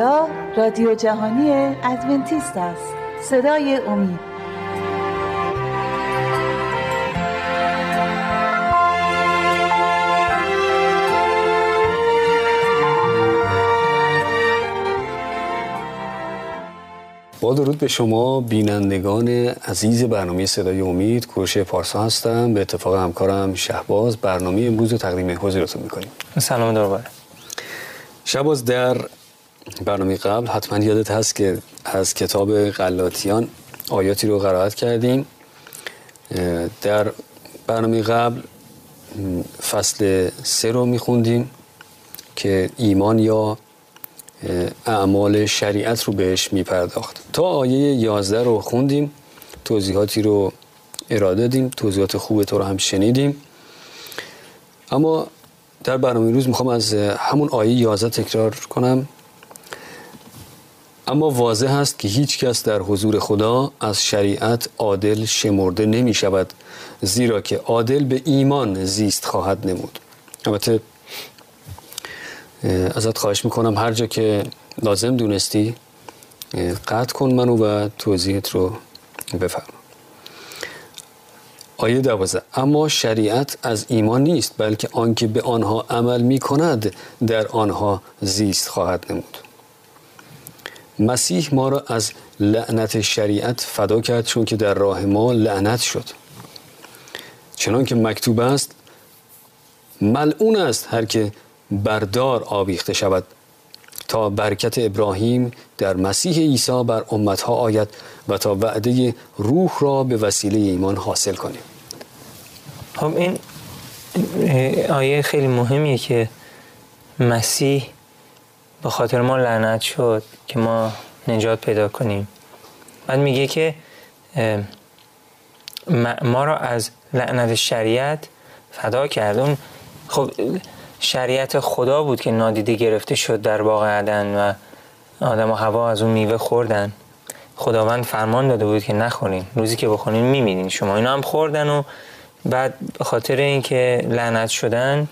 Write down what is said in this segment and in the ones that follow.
اینجا رادیو جهانی ادونتیست است. صدای امید. با درود به شما بینندگان عزیز برنامه صدای امید. کوروش پارسا هستم. به اتفاق همکارم شهباز برنامه امروز رو تقدیم حضورتون می‌کنیم. سلام دورباره شهباز در برنامه قبل حتما یادت هست که از کتاب غلاطیان آیاتی رو قرائت کردیم. در برنامه قبل فصل سه رو میخوندیم که ایمان یا اعمال شریعت رو بهش میپرداخت. تا آیه 11 رو خوندیم توضیحاتی رو اراده دادیم توضیحات خوب تو رو هم شنیدیم. اما در برنامه روز می‌خوام از همون آیه 11 تکرار کنم. اما واضح است که هیچ کس در حضور خدا از شریعت عادل شمرده نمی شود زیرا که عادل به ایمان زیست خواهد نمود. البته ازت خواهش می‌کنم هر جا که لازم دونستی قطع کن منو و توضیحت رو بفرما. آیه دوازه اما شریعت از ایمان نیست بلکه آنکه به آنها عمل می کند در آنها زیست خواهد نمود. مسیح ما را از لعنت شریعت فدا کرد چون که در راه ما لعنت شد. چنان که مکتوب است ملعون است هر که بردار آویخته شود. تا برکت ابراهیم در مسیح عیسی بر امتها آید و تا وعده روح را به وسیله ایمان حاصل کنیم. خب این آیه خیلی مهمیه که مسیح به خاطر ما لعنت شد که ما نجات پیدا کنیم. بعد میگه که ما را از لعنت شریعت فدا کرد. اون خب شریعت خدا بود که نادیده گرفته شد در باغ عدن و آدم و هوا از اون میوه خوردن. خداوند فرمان داده بود که نخورین. روزی که بخورین میمیدین شما اینا هم خوردن و بعد به خاطر اینکه لعنت شدن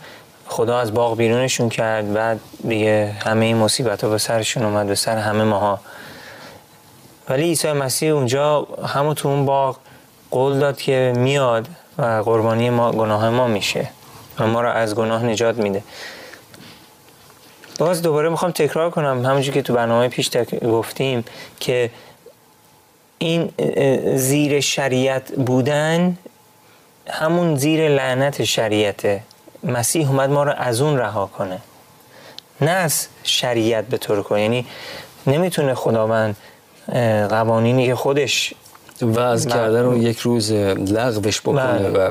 خدا از باغ بیرونشون کرد بعد دیگه همه این مصیبت ها به سرشون اومد به سر همه ماها. ولی عیسی مسیح اونجا همون تو اون باغ قول داد که میاد و قربانی ما گناه ما میشه و ما را از گناه نجات میده. باز دوباره می‌خوام تکرار کنم همونجور که تو برنامه پیش گفتیم که این زیر شریعت بودن همون زیر لعنت شریعته. مسیح اومد ما رو از اون رها کنه. نه از شریعت به طور کنه یعنی نمی‌تونه خداوند قوانینی که خودش وضع کرده رو یک روز لغوش بکنه بله. و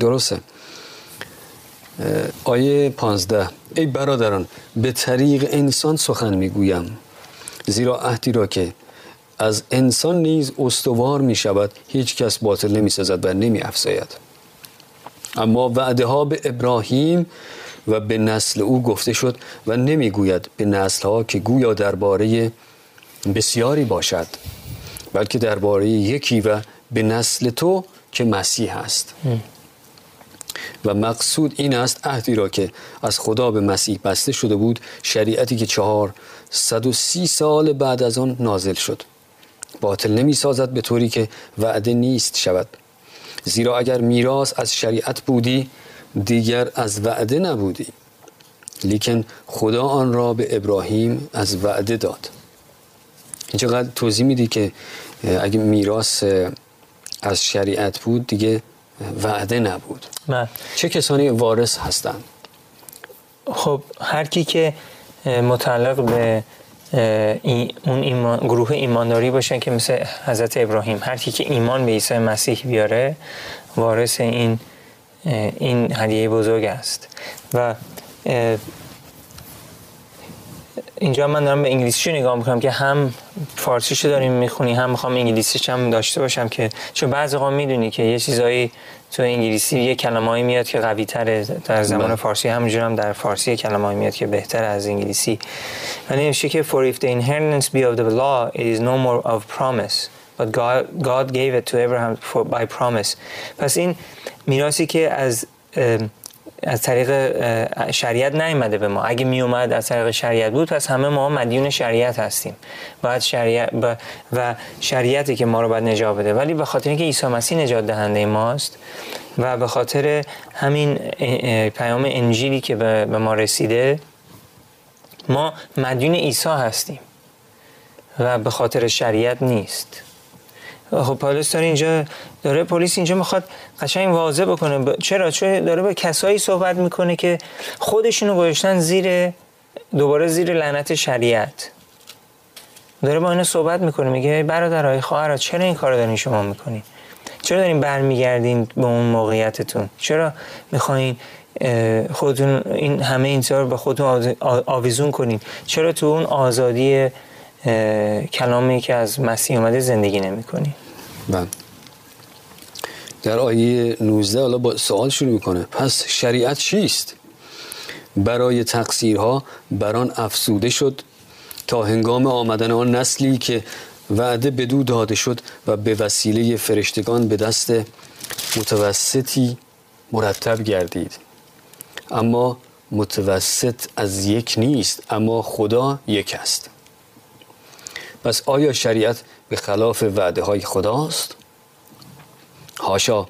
درسته. آیه پانزده. ای برادران به طریق انسان سخن می‌گویم زیرا عهدی را که از انسان نیز استوار می شود هیچ کس باطل نمی سازد و نمی افزاید اما وعده ها به ابراهیم و به نسل او گفته شد و نمی‌گوید به نسل ها که گویا درباره بسیاری باشد بلکه درباره یکی و به نسل تو که مسیح است و مقصود این است عهدی را که از خدا به مسیح بسته شده بود شریعتی که چهار صد و سی سال بعد از آن نازل شد. باطل نمی سازد به طوری که وعده نیست شود. زیرا اگر میراث از شریعت بودی دیگر از وعده نبودی. لیکن خدا آن را به ابراهیم از وعده داد. اینجا توضیح میدی که اگه میراث از شریعت بود دیگه وعده نبود. من. چه کسانی وارث هستند؟ خب هر کی که متعلق به این اون ایمان، گروه ایمانداری باشن که مثل حضرت ابراهیم. هر کی که ایمان به عیسی مسیح بیاره وارث این این هدیه بزرگ است. و اینجا من دارم به انگلیسیشو نگاه می‌کنم که هم فارسیشو داریم می‌خونی هم می‌خوام انگلیسیش هم داشته باشم که چون بعضی وقتا می‌دونی که یه چیزایی تو انگلیسی یه کلمه‌ای میاد که قوی تره در زمان بله. فارسی همونجور هم در فارسی کلمه‌ای میاد که بهتر از انگلیسی و نمیشه که for if the inheritance be of the law it is no more of promise but God, God gave it to Abraham for, by promise پس این میراثی که از از طریق شریعت نیومده به ما. اگه می اومد از طریق شریعت بود پس همه ما مدیون شریعت هستیم. باید شریعت و شریعتی که ما رو باید نجات بده. ولی به خاطر اینکه عیسی مسیح نجات دهنده ماست و به خاطر همین پیام انجیلی که به ما رسیده ما مدیون عیسی هستیم و به خاطر شریعت نیست. خب پالیس داره اینجا داره پلیس اینجا می‌خواد قشنگ واضح بکنه. چرا؟ چون داره با کسایی صحبت می‌کنه که خودشونو گذاشتن زیر دوباره زیر لعنت شریعت. داره با اینا صحبت می‌کنه. میگه برادرای خواهرها چرا این کارو دارین شما می‌کنین؟ چرا دارین برمیگردین به اون موقعیتتون؟ چرا می‌خواین خودتون این همه این رو به خودتون آویزون کنین؟ چرا تو اون آزادی کلامی که از مسیح اومده زندگی نمی کنی بله. در آیه 19 حالا با سوال شروع می‌کنه. پس شریعت چیست؟ برای تقصیرها بران افسوده شد تا هنگام آمدن آن نسلی که وعده بدو داده شد و به وسیله فرشتگان به دست متوسطی مرتب گردید. اما متوسط از یک نیست اما خدا یک است. پس آیا شریعت به خلاف وعده های خداست؟ هاشا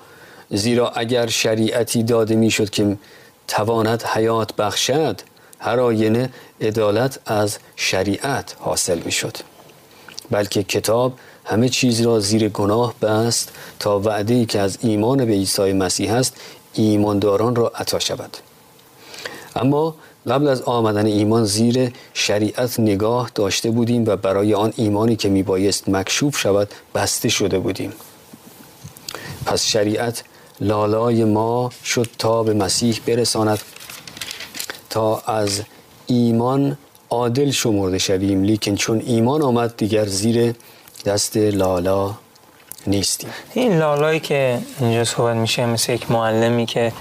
زیرا اگر شریعتی داده می‌شد که تواند حیات بخشد هر آینه عدالت از شریعت حاصل می‌شد بلکه کتاب همه چیز را زیر گناه بست تا وعده ای که از ایمان به عیسی مسیح است ایمانداران را عطا شود اما قبل از آمدن ایمان زیر شریعت نگاه داشته بودیم و برای آن ایمانی که میبایست مکشوف شود بسته شده بودیم. پس شریعت لالای ما شد تا به مسیح برساند. تا از ایمان عادل شمرده شویم لیکن چون ایمان آمد دیگر زیر دست لالا نیستیم. این لالایی که اینجا صحبت میشه مثل یک معلمی که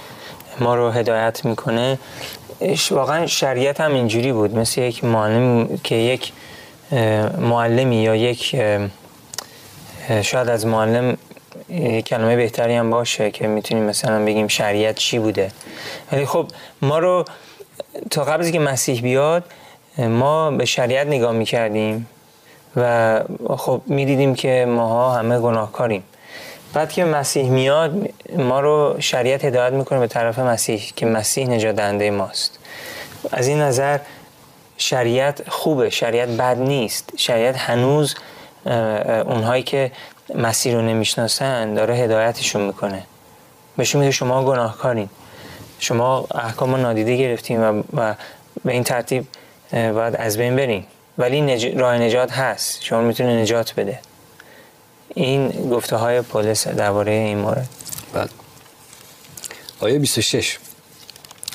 ما رو هدایت می‌کنه واقعا شریعت هم اینجوری بود. مثل یک معلم که یک معلمی یا یک شاید از معلم کلمه بهتری هم باشه که می‌تونیم مثلا بگیم شریعت چی بوده. ولی خب ما رو تا قبل که مسیح بیاد ما به شریعت نگاه می‌کردیم و خب می‌دیدیم که ماها همه گناهکاریم. بعد که مسیح میاد ما رو شریعت هدایت می‌کنه به طرف مسیح که مسیح نجات دهنده ماست. از این نظر شریعت خوبه شریعت بد نیست. شریعت هنوز اونهایی که مسیح رو نمی‌شناسن داره هدایتشون می‌کنه. بهشون میگه شما گناهکارین. شما احکام نادیده گرفتیم و, و به این ترتیب باید از بین برین. ولی نج... راه نجات هست. شما می‌تونه نجات بده. این گفته های پولس درباره این مورد. بله. آیه 26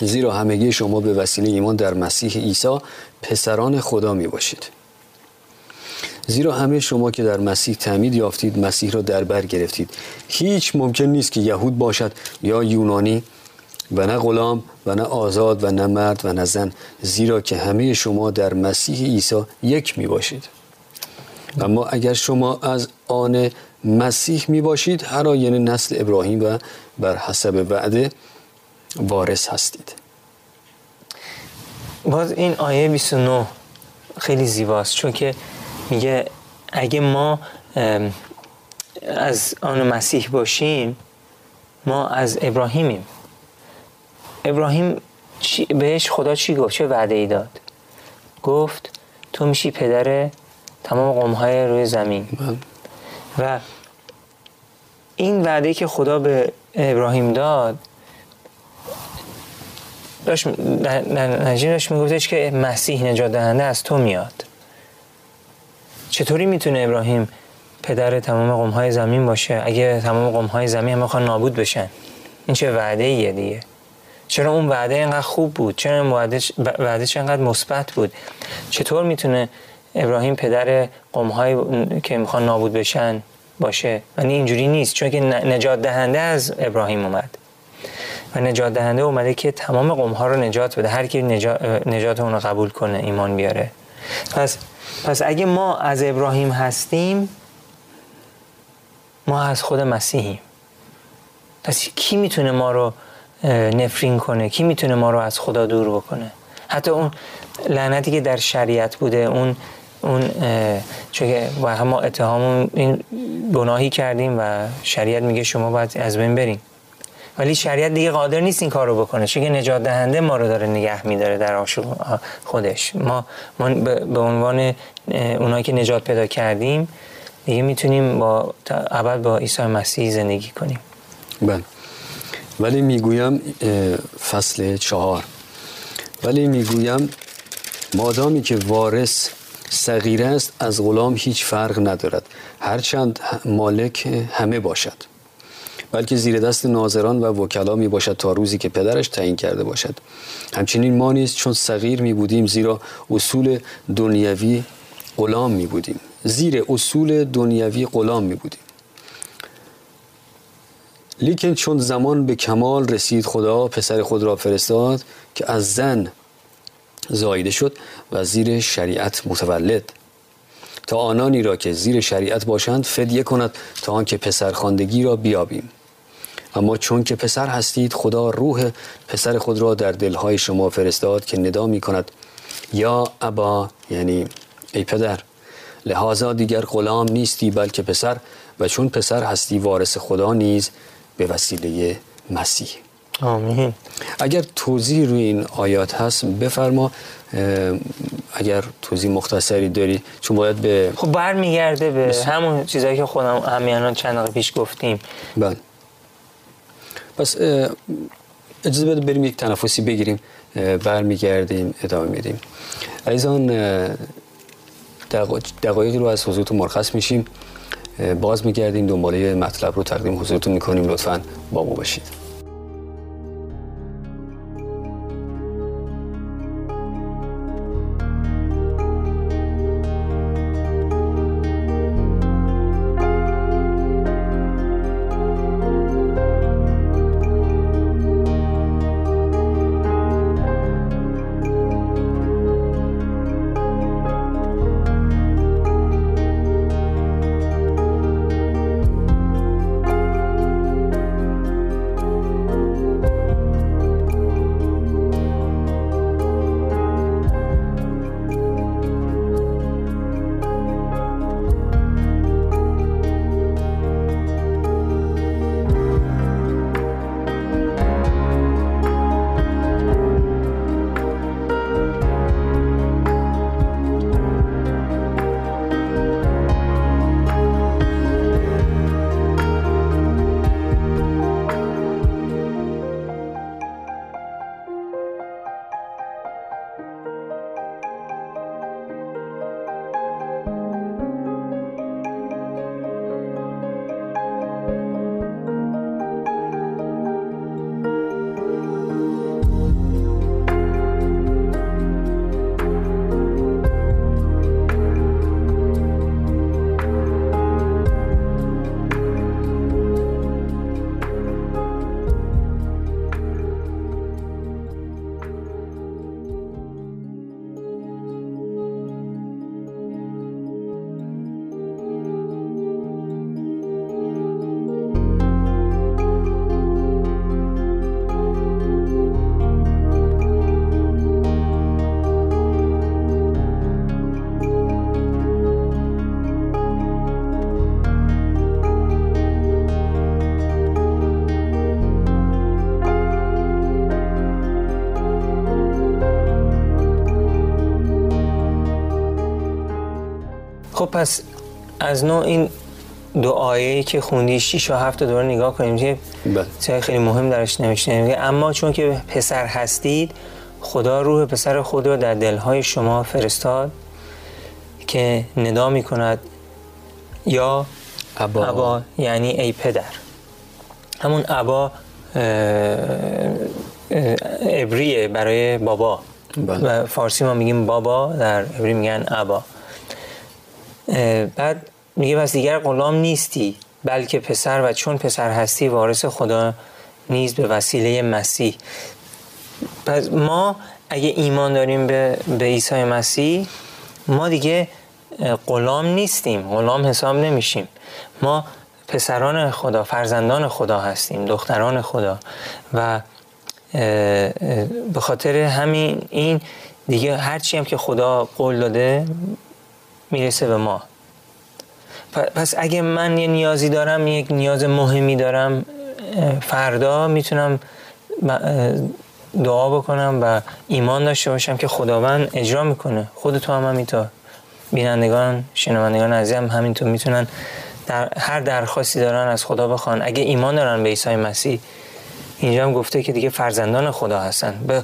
زیرا همگی شما به وسیله ایمان در مسیح عیسی پسران خدا می باشید. زیرا همه شما که در مسیح تعمید یافتید مسیح را در بر گرفتید. هیچ ممکن نیست که یهود باشد یا یونانی و نه غلام و نه آزاد و نه مرد و نه زن زیرا که همه شما در مسیح عیسی یک می باشید. اما اگر شما از آن مسیح می باشید هر آینه نسل ابراهیم و بر حسب وعده وارث هستید. باز این آیه 29 خیلی زیباست چون که میگه اگه ما از آن مسیح باشیم ما از ابراهیمیم. ابراهیم بهش خدا چی گفت؟ چه وعده ای داد؟ گفت تو میشی پدر تمام قوم های روی زمین. بله. و این وعده که خدا به ابراهیم داد داشت نجیم داشت میگفتش که مسیح نجات دهنده از تو میاد. چطوری می‌تونه ابراهیم پدر تمام قوم های زمین باشه؟ اگه تمام قوم های زمین هم نابود بشن این چه وعده ایه دیگه؟ چرا اون وعده اینقدر خوب بود؟ چرا اون وعده اینقدر مثبت بود؟ چطور می‌تونه ابراهیم پدر قوم های که می‌خوان نابود بشن باشه. ولی اینجوری نیست. چون که نجات دهنده از ابراهیم اومد. و نجات دهنده اومده که تمام قوم ها رو نجات بده. هر کی نجات, نجات اون رو قبول کنه ایمان بیاره. پس پس اگه ما از ابراهیم هستیم ما از خود مسیحیم. پس کی می‌تونه ما رو نفرین کنه؟ کی می‌تونه ما رو از خدا دور بکنه؟ حتی اون لعنتی که در شریعت بوده اون اون چون و هم اتهام این گناهی کردیم و شریعت میگه شما باید از بین بریم ولی شریعت دیگه قادر نیست این کار رو بکنه. چون نجات دهنده ما رو داره نگه میداره در آشوب خودش. ما, ما به عنوان اونایی که نجات پیدا کردیم دیگه می‌تونیم با ابد با عیسی مسیح زندگی کنیم. بله. ولی می‌گویم فصل چهار. ولی می‌گویم مادامی که وارث صغیر است از غلام هیچ فرق ندارد. هرچند مالک همه باشد. بلکه زیر دست ناظران و وکلا می باشد تا روزی که پدرش تعیین کرده باشد. همچنین ما نیز چون صغیر می بودیم زیرا اصول دنیوی غلام می بودیم. زیر اصول دنیوی غلام می بودیم. لیکن چون زمان به کمال رسید خدا پسر خود را فرستاد که از زن زایده شد و زیر شریعت متولد. تا آنانی را که زیر شریعت باشند فدیه کند تا آنکه پسرخواندگی را بیابیم. اما چون که پسر هستید خدا روح پسر خود را در دلهای شما فرستاد که ندا می کند. یا ابا یعنی ای پدر لحاظا دیگر غلام نیستی بلکه پسر و چون پسر هستی وارث خدا نیز به وسیله مسیح. آمین. اگر توضیح روی این آیات هست بفرما اگر توضیح مختصری داری چون باید به خب برمیگرده به همون چیزایی که خودم همیانا چند دقیقه پیش گفتیم. بله. پس اجازه بده بریم یک تنفسی بگیریم برمیگردیم ادامه میدیم. ایزان دقایقی رو از حضورتون مرخص میشیم. باز میگردیم دنباله مطلب رو تقدیم حضورتون می‌کنیم. لطفا با ما باشید. پس از نوع این دو آیه که خوندی 6 و 7 دوباره نگاه کنیم که بله. خیلی مهم درش نوشته اما چون که پسر هستید خدا روح پسر خود را در دلهای شما فرستاد که ندا می کند یا ابا. ابا یعنی ای پدر همون ابا عبریه برای بابا بله. و فارسی ما میگیم بابا در عبری میگن ابا بعد میگه پس دیگر غلام نیستی بلکه پسر و چون پسر هستی وارث خدا نیز به وسیله مسیح. پس ما اگه ایمان داریم به, به عیسی مسیح ما دیگه غلام نیستیم غلام حساب نمیشیم. ما پسران خدا فرزندان خدا هستیم دختران خدا. و به خاطر همین این دیگه هرچی هم که خدا قول داده می‌رسه به ما. پس اگه من یه نیازی دارم یک نیاز مهمی دارم فردا می‌تونم دعا بکنم و ایمان داشته باشم که خداوند اجرا می‌کنه. خود تو هم همینطور. بینندگان شنوندگان عزیزم همینطور می‌تونن در هر درخواستی دارن از خدا بخوان. اگه ایمان دارن به عیسی مسیح اینجا هم گفته که دیگه فرزندان خدا هستن. به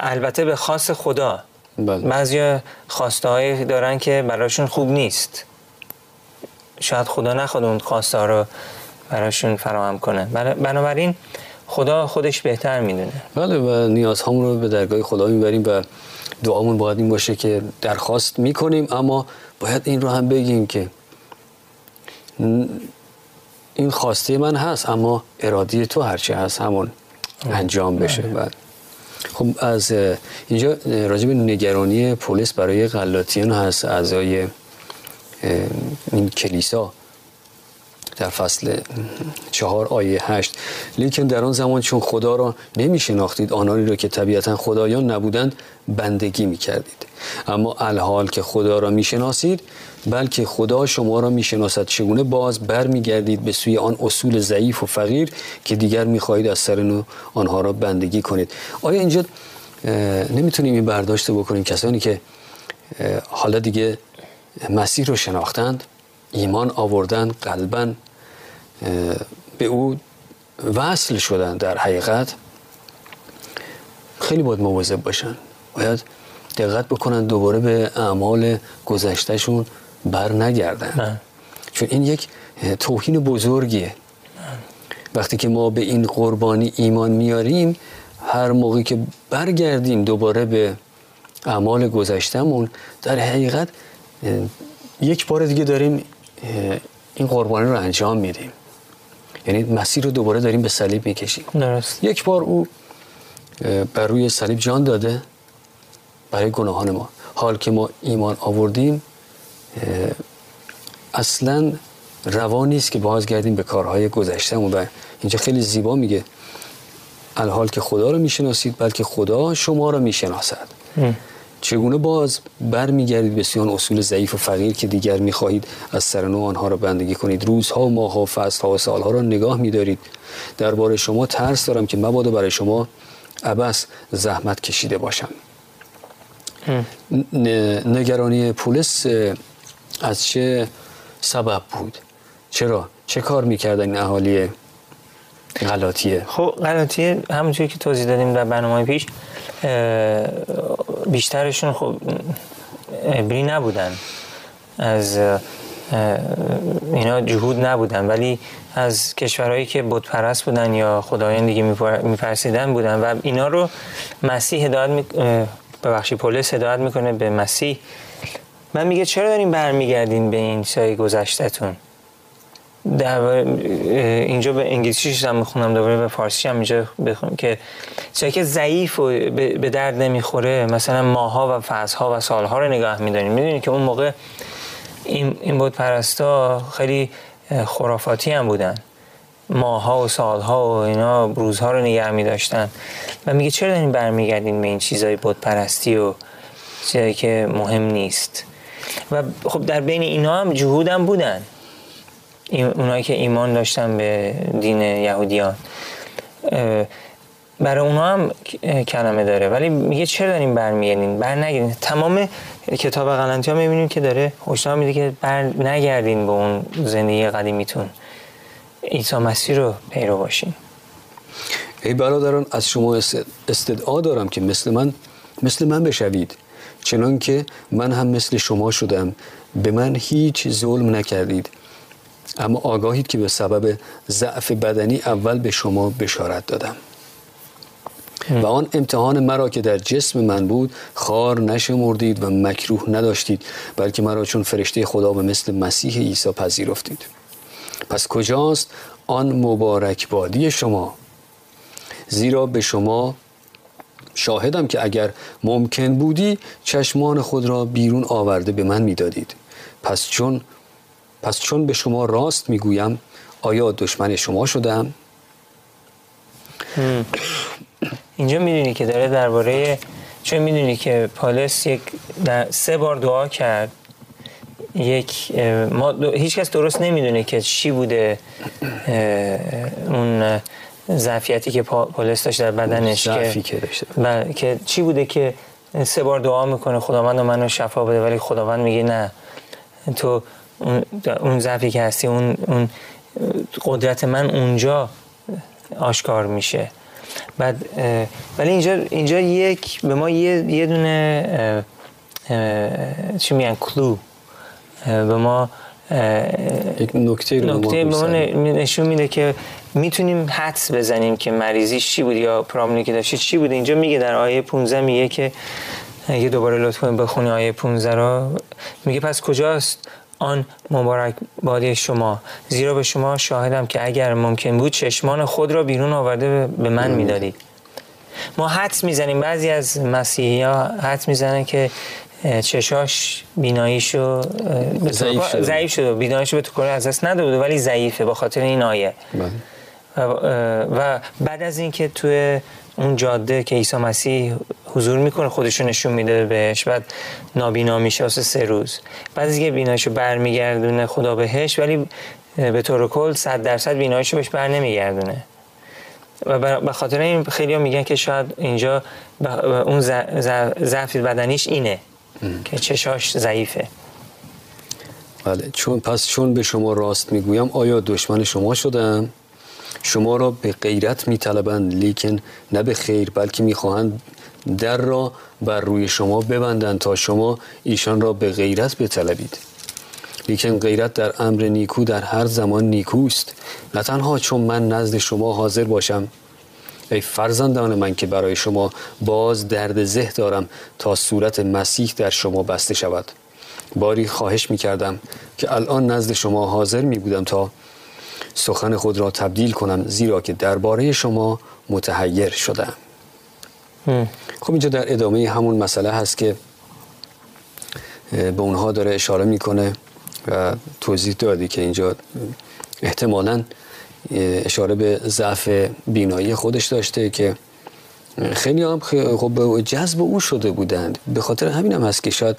البته به خاص خدا. بله. بعضی خواسته دارن که براشون خوب نیست. شاید خدا نخواد اون خواسته رو براشون فراهم کنه. بنابراین خدا خودش بهتر می‌دونه. بله و نیازهامون رو به درگاه خدا می‌بریم و دعامون باید این باشه که درخواست می‌کنیم اما باید این رو هم بگیم که این خواسته من هست اما ارادی تو هرچی هست همون انجام بشه. بله. خب از اینجا راجب نگرانی پلیس برای غلاطیان هست اعضای این کلیسا. در فصل چهار آیه هشت. لیکن در آن زمان چون خدا را نمی شناختید آنانی را که طبیعتا خدایان نبودند بندگی می کردید اما الحال که خدا را می شناسید بلکه خدا شما را می شناسد چگونه باز بر می گردید به سوی آن اصول ضعیف و فقیر که دیگر می خواهید از سر آنها را بندگی کنید. آیا اینجا نمی‌تونیم این برداشت بکنیم؟ کسانی که حالا دیگه مسیح رو شناختند ایمان آوردن قلبا به او وصل شدن در حقیقت. خیلی باید مواظب باشن. باید دقت بکنن دوباره به اعمال گذشتهشون بر نگردن. چون این یک توهین بزرگیه. وقتی که ما به این قربانی ایمان میاریم هر موقعی که برگردیم دوباره به اعمال گذشتهمون در حقیقت یک بار دیگه داریم این قربانی رو انجام میدیم. یعنی مسیر رو دوباره داریم به صلیب می‌کشیم. درست. یک بار او بر روی صلیب جان داده برای گناهان ما. حال که ما ایمان آوردیم اصلا روا نیست که بازگردیم به کارهای گذشتهمون و اینجا خیلی زیبا میگه. الحال که خدا رو می‌شناسید بلکه خدا شما رو می‌شناسد. چگونه باز برمیگردید به سیان اصول ضعیف و فقیر که دیگر می‌خواهید از سرنو آنها را بندگی کنید؟ روزها و ماهها و فصلها و سالها را نگاه میدارید. درباره شما ترس دارم که مبادا برای شما عبس زحمت کشیده باشم. نگرانی پولس از چه سبب بود؟ چرا؟ چه کار می‌کردن این اهالی غلاطیه؟ خب غلاطیه همونجوری که توضیح دادیم در برنامه پیش بیشترشون خب عبری نبودن. از اینا جهود نبودن. ولی از کشورهایی که بتپرست بودن یا خدایان دیگه میپرسیدن بودن و اینا رو مسیح هدایت می... ببخشی پولس هدایت می‌کنه به مسیح. من میگه چرا داریم برمیگردین به این سایه گذشتتون در اینجا به انگلیسیش هم می‌خونم دوباره به فارسی هم اینجا بخونم که چرا که ضعیف و به درد نمی‌خوره مثلا ماها و فصلها و سالها رو نگاه میداریم. می‌دونید که اون موقع این, این بود پرستا خیلی خرافاتی هم بودن. ماها و سالها و اینا روزها رو نگه می داشتن و میگه چرا دارین برمیگردین به این چیزای بود پرستی و چیزایی که مهم نیست؟ و خب در بین اینا هم جهود هم بودن. اونایی که ایمان داشتن به دین یهودیان. برای اونا هم کلمه داره. ولی میگه چرا داریم برمیگردین بر نگردین تمام کتاب غلطی ها می‌بینیم که داره هشدار میده که بر نگردین به اون زندگی قدیمیتون. عیسی مسیح رو پیرو باشین. ای برادران از شما استدعا دارم که مثل من مثل من بشوید. چنان که من هم مثل شما شدم. به من هیچ ظلم نکردید. اما آگاهید که به سبب ضعف بدنی اول به شما بشارت دادم. و آن امتحان مرا که در جسم من بود خار نشمردید و مکروه نداشتید بلکه مرا چون فرشته خدا به مثل مسیح عیسی پذیرفتید. پس کجاست آن مبارک بادی شما؟ زیرا به شما شاهدم که اگر ممکن بودی چشمان خود را بیرون آورده به من می‌دادید. پس چون پس چون به شما راست می‌گویم آیا دشمن شما شدم؟ اینجا می‌دونی که داره درباره چون می‌دونی که پالس یک سه بار دعا کرد یک ما هیچ کس درست نمی‌دونه که چی بوده اون ضعفیتی که پالس داشت در بدنش که, که داشته. که چی بوده که سه بار دعا می‌کنه خداوند منو شفا بده ولی خداوند میگه نه. تو اون ضعفی که هستی اون, اون قدرت من اونجا آشکار میشه. بعد ولی اینجا اینجا یک به ما یه, یه دونه چی میگن؟ کلو به ما یک نکته نکته به ما نشون میده که می‌تونیم حدس بزنیم که مریضی چی بود یا پرابلمی که داشتی چی بود. اینجا میگه در آیه 15 میگه که یه دوباره لطف کنیم بخونی آیه 15 رو. میگه پس کجاست؟ آن مبارک بادی شما. زیرا به شما شاهدم که اگر ممکن بود چشمان خود را بیرون آورده به من می‌دادید ما حدس می‌زنیم. بعضی از مسیحی ها حدس می‌زنن که چشاش بیناییشو ضعیف شده ضعیف شده بیناییشو به تو از دست نداده ولی ضعیفه با خاطر این آیه. بله. و بعد از اینکه توی اون جاده که عیسی مسیح حضور می‌کنه خودشو نشون میده بهش بعد نابینا میشه واسه سه روز. بعد از اینکه بیناییشو برمیگردونه خدا بهش ولی به طور کل 100 درصد بیناییشو بهش بر نمیگردونه. و به خاطر این خیلی میگن که شاید اینجا اون ضعف بدنیش اینه که چشاش ضعیفه. بله چون پس چون به شما راست می‌گویم آیا دشمن شما شدم شما را به غیرت میطلبند لیکن نه به خیر بلکه می‌خواهند در را بر روی شما ببندند تا شما ایشان را به غیرت بطلبید. لیکن غیرت در امر نیکو در هر زمان نیکوست. نه تنها چون من نزد شما حاضر باشم. ای فرزندان من که برای شما باز درد زه دارم تا صورت مسیح در شما بسته شود. باری خواهش می کردم که الان نزد شما حاضر می بودم تا سخن خود را تبدیل کنم زیرا که درباره شما متحیر شدم خب اینجا در ادامه همون مسئله هست که به اونها داره اشاره می‌کنه و توضیح دادی که اینجا احتمالا اشاره به ضعف بینایی خودش داشته که خیلی هم خب جذب او شده بودند. به خاطر همین هم هست که شاید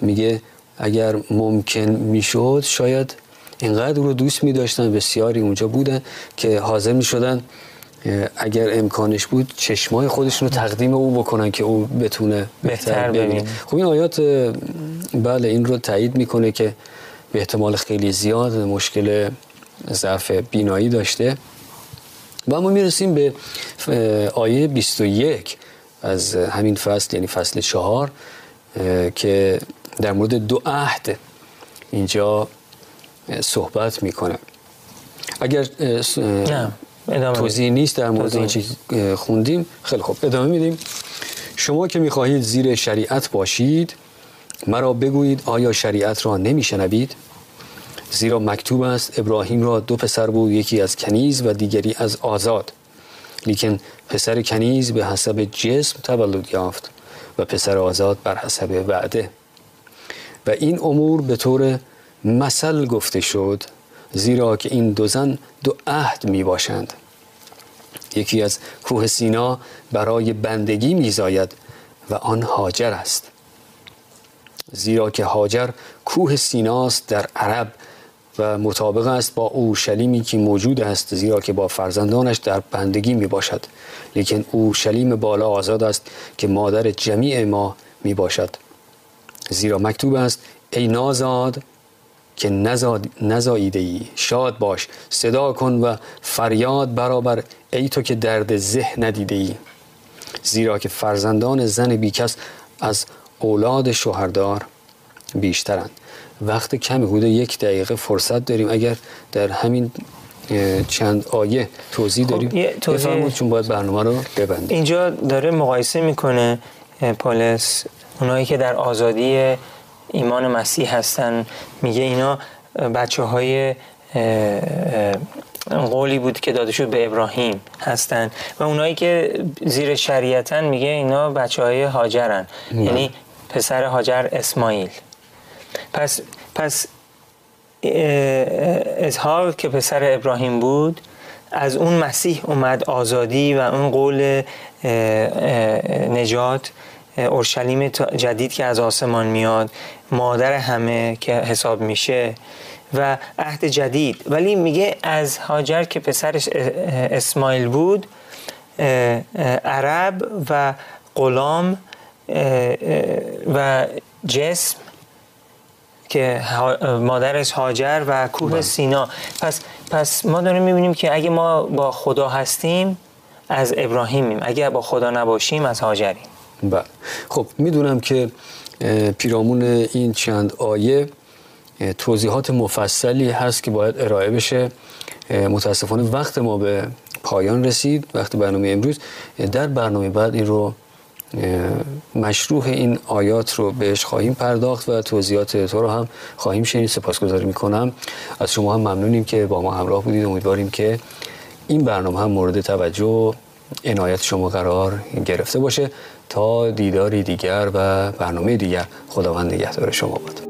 میگه اگر ممکن می‌شد شاید اینقدر رو دوست می داشتن بسیاری اونجا بودن که حاضر می شدن اگر امکانش بود چشمای خودشون رو تقدیم او بکنن که او بتونه بهتر ببینه. خب این آیات بله این رو تایید می‌کنه که به احتمال خیلی زیاد مشکل ضعف بینایی داشته. و اما می‌رسیم به آیه 21 از همین فصل یعنی فصل چهار که در مورد دو عهد اینجا صحبت می‌کنه. اگر توضیح نیست در مورد آنچه خوندیم خیلی خوب. ادامه میدیم. شما که می‌خواهید زیر شریعت باشید مرا بگویید آیا شریعت را نمیشنوید؟ زیرا مکتوب است ابراهیم را دو پسر بود یکی از کنیز و دیگری از آزاد. لیکن پسر کنیز به حسب جسم تولد یافت و پسر آزاد بر حسب وعده. و این امور به طور مثل گفته شد زیرا که این دو زن دو عهد می باشند. یکی از کوه سینا برای بندگی میزاید و آن هاجر است. زیرا که هاجر کوه سیناست در عرب و مطابق است با اورشلیمی که موجود است زیرا که با فرزندانش در بندگی می باشد. لیکن اورشلیم بالا آزاد است که مادر جمیع ما می باشد. زیرا مکتوب است ای نازاد که نزاییده ای شاد باش. صدا کن و فریاد برابر. ای تو که درد زه ندیده ای زیرا که فرزندان زن بیکس از اولاد شوهردار بیشترند. وقت کمی حدود یک دقیقه فرصت داریم. اگر در همین چند آیه توضیح خب، داریم توضیح... چون باید برنامه رو ببندیم. اینجا داره مقایسه می‌کنه پولس اونایی که در آزادی ایمان مسیح هستن. میگه اینا بچه های قولی بود که داده شد به ابراهیم هستن. و اونایی که زیر شریعتن میگه اینا بچه های هاجرن یعنی پسر هاجر اسماعیل. پس پس اظهار که پسر ابراهیم بود از اون مسیح اومد آزادی و اون قول نجات اورشلیم جدید که از آسمان میاد مادر همه که حساب میشه و عهد جدید. ولی میگه از هاجر که پسرش اسماعیل بود عرب و غلام و جسم که مادرش هاجر و کوه بله. سینا. پس پس ما داریم می‌بینیم که اگه ما با خدا هستیم از ابراهیمیم. اگه با خدا نباشیم از هاجریم. بله. خب می‌دونم که پیرامون این چند آیه توضیحات مفصلی هست که باید ارائه بشه. متاسفانه وقت ما به پایان رسید وقت برنامه امروز. در برنامه بعد این رو مشروع این آیات رو بهش خواهیم پرداخت و توضیحات تو رو هم خواهیم شنید. سپاسگزاری می‌کنم. از شما هم ممنونیم که با ما همراه بودید. امیدواریم که این برنامه هم مورد توجه و عنایت شما قرار گرفته باشه. تا دیداری دیگر و برنامه دیگر خداوند نگهدار شما بود